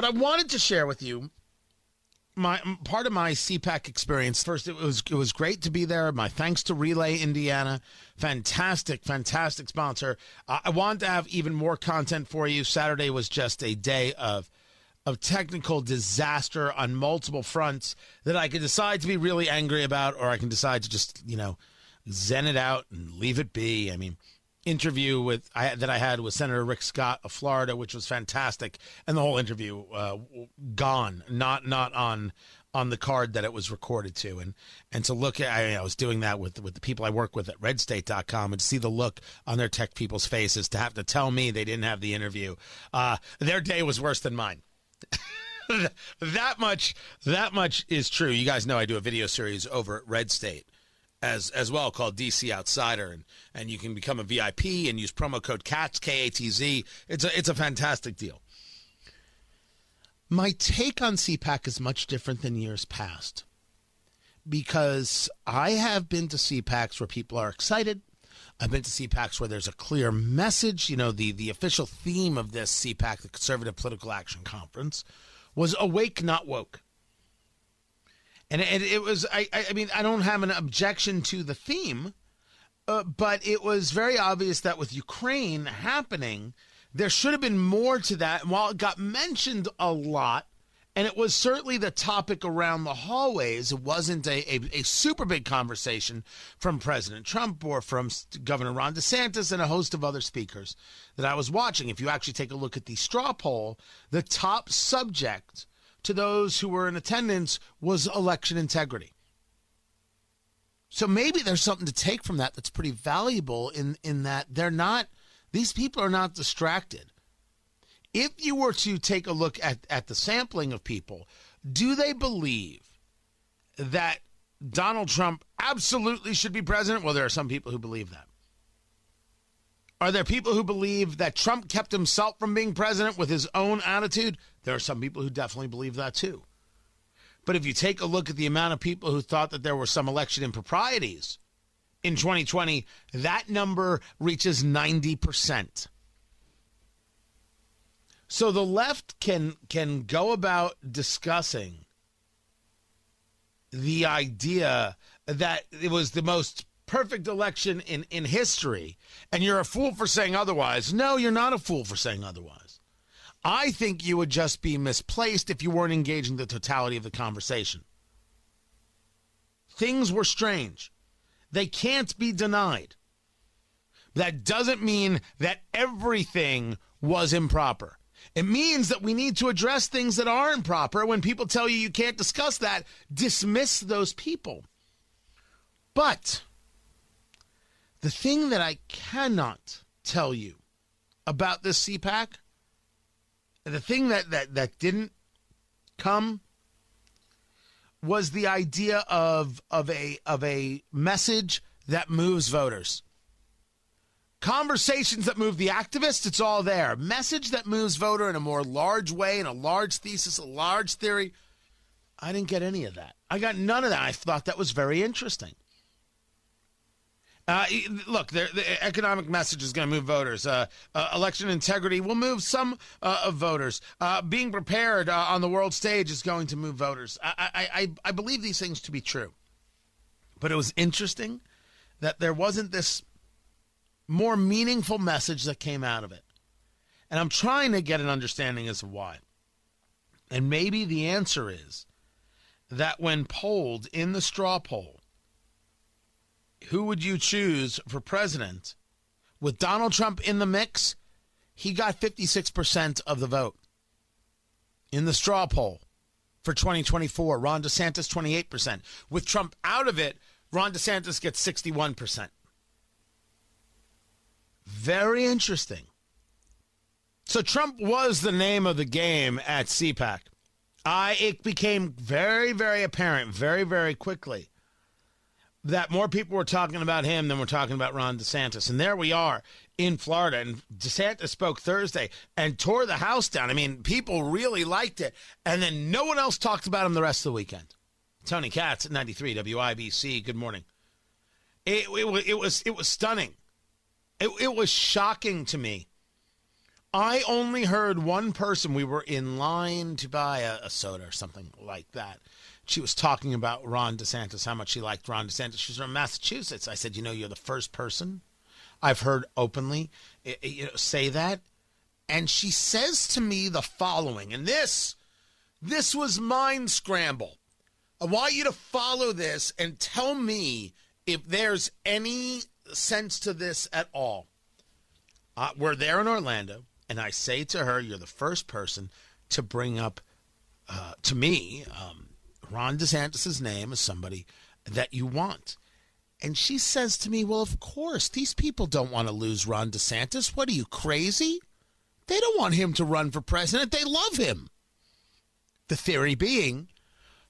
But I wanted to share with you my part of my CPAC experience. First, it was it was great to be there. My thanks to Relay Indiana, fantastic, fantastic sponsor. Uh, I wanted to have even more content for you. Saturday was just a day of of technical disaster on multiple fronts that I could decide to be really angry about, or I can decide to just you know zen it out and leave it be. I mean, interview with I, that I had with Senator Rick Scott of Florida, which was fantastic, and the whole interview uh, gone, not not on on the card that it was recorded to, and and to look at I, I was doing that with with the people I work with at RedState.com, and to see the look on their tech people's faces to have to tell me they didn't have the interview, uh, their day was worse than mine. that much that much is true. You guys know I do a video series over at Red State as as well called DC Outsider, and and you can become a VIP and use promo code KATZ K A T Z. It's a it's a fantastic deal. My take on CPAC is much different than years past because I have been to CPACs where people are excited. I've been to CPACs where there's a clear message. You know, the, the official theme of this CPAC, the Conservative Political Action Conference, was awake, not woke and it, it was I, I mean I don't have an objection to the theme, uh, but it was very obvious that with Ukraine happening, there should have been more to that. And while it got mentioned a lot, and it was certainly the topic around the hallways, it wasn't a, a, a super big conversation from President Trump or from Governor Ron DeSantis and a host of other speakers that I was watching. If you actually take a look at the straw poll, the top subject to those who were in attendance was election integrity. So maybe there's something to take from that that's pretty valuable in, in that they're not, these people are not distracted. If you were to take a look at, at the sampling of people, do they believe that Donald Trump absolutely should be president? Well, there are some people who believe that. Are there people who believe that Trump kept himself from being president with his own attitude? There are some people who definitely believe that too. But if you take a look at the amount of people who thought that there were some election improprieties in 2020, that number reaches 90%. So the left can can go about discussing the idea that it was the most perfect election in, in history, and you're a fool for saying otherwise. No, you're not a fool for saying otherwise. I think you would just be misplaced if you weren't engaging the totality of the conversation. Things were strange. They can't be denied. That doesn't mean that everything was improper. It means that we need to address things that are improper. When people tell you you can't discuss that, dismiss those people. But the thing that I cannot tell you about this CPAC, the thing that, that, that didn't come was the idea of of a of a message that moves voters. Conversations that move the activists, it's all there. Message that moves voter in a more large way, in a large thesis, a large theory. I didn't get any of that. I got none of that. I thought that was very interesting. Uh, look, the economic message is going to move voters. Uh, uh, election integrity will move some uh, of voters. Uh, being prepared uh, on the world stage is going to move voters. I, I, I believe these things to be true. But it was interesting that there wasn't this more meaningful message that came out of it. And I'm trying to get an understanding as to why. And maybe the answer is that when polled in the straw poll, who would you choose for president? With Donald Trump in the mix, he got 56% of the vote. In the straw poll for 2024, Ron DeSantis 28%. With Trump out of it, Ron DeSantis gets 61%. Very interesting. So Trump was the name of the game at CPAC. I it became very, very apparent very, very quickly that more people were talking about him than we're talking about Ron DeSantis. And there we are in Florida. And DeSantis spoke Thursday and tore the house down. I mean, people really liked it. And then no one else talked about him the rest of the weekend. Tony Katz at 93 WIBC. Good morning. It, it, it was it was stunning. It, it was shocking to me I only heard one person. We were in line to buy a, a, soda or something like that. She was talking about Ron DeSantis, how much she liked Ron DeSantis. She's from Massachusetts. I said, you know, you're the first person I've heard openly you know, say that. And she says to me the following, and this, this was mind scramble. I want you to follow this and tell me if there's any sense to this at all. Uh, we're there in Orlando, and I say to her, You're the first person to bring up uh, to me um, Ron DeSantis' name as somebody that you want. And she says to me, Well, of course, these people don't want to lose Ron DeSantis. What are you, crazy? They don't want him to run for president. They love him. The theory being,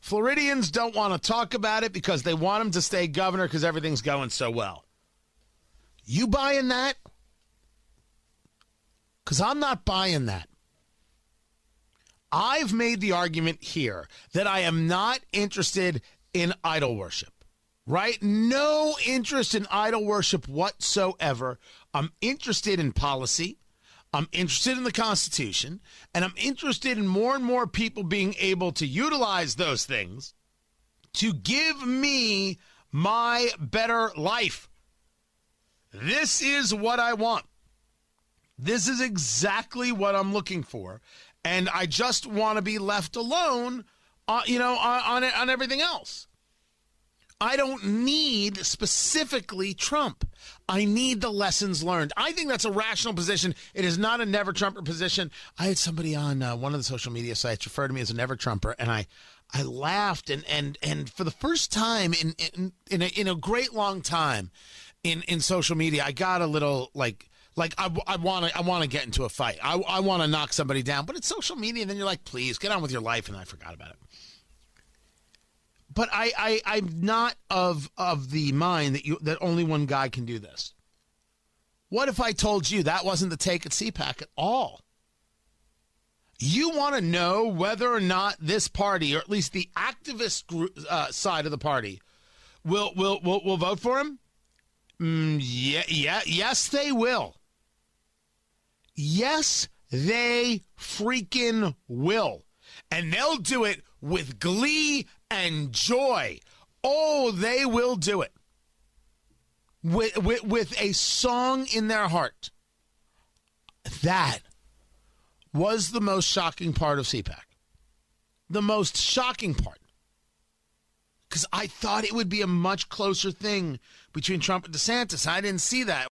Floridians don't want to talk about it because they want him to stay governor because everything's going so well. You buying that? Because I'm not buying that. I've made the argument here that I am not interested in idol worship, right? No interest in idol worship whatsoever. I'm interested in policy. I'm interested in the Constitution, and I'm interested in more and more people being able to utilize those things to give me my better life. This is what I want. This is exactly what I'm looking for. And I just want to be left alone, uh, you know, on, on, on everything else. I don't need specifically Trump. I need the lessons learned. I think that's a rational position. It is not a never Trumper position. I had somebody on uh, one of the social media sites refer to me as a never Trumper, and I, I laughed and and and for the first time in in in a, in a great long time, in in social media, I got a little like like I want to I want to get into a fight. I I want to knock somebody down, but it's social media, and then you're like, please get on with your life, and I forgot about it but I, I I'm not of of the mind that you that only one guy can do this. What if I told you that wasn't the take at CPAC at all? You want to know whether or not this party, or at least the activist group, uh, side of the party, will will will, will vote for him? Mm, yeah, yeah, yes, they will. Yes, they freaking will, and they'll do it with glee and joy. Oh, they will do it with, with, with a song in their heart. That was the most shocking part of CPAC. The most shocking part. Because I thought it would be a much closer thing between Trump and DeSantis. I didn't see that.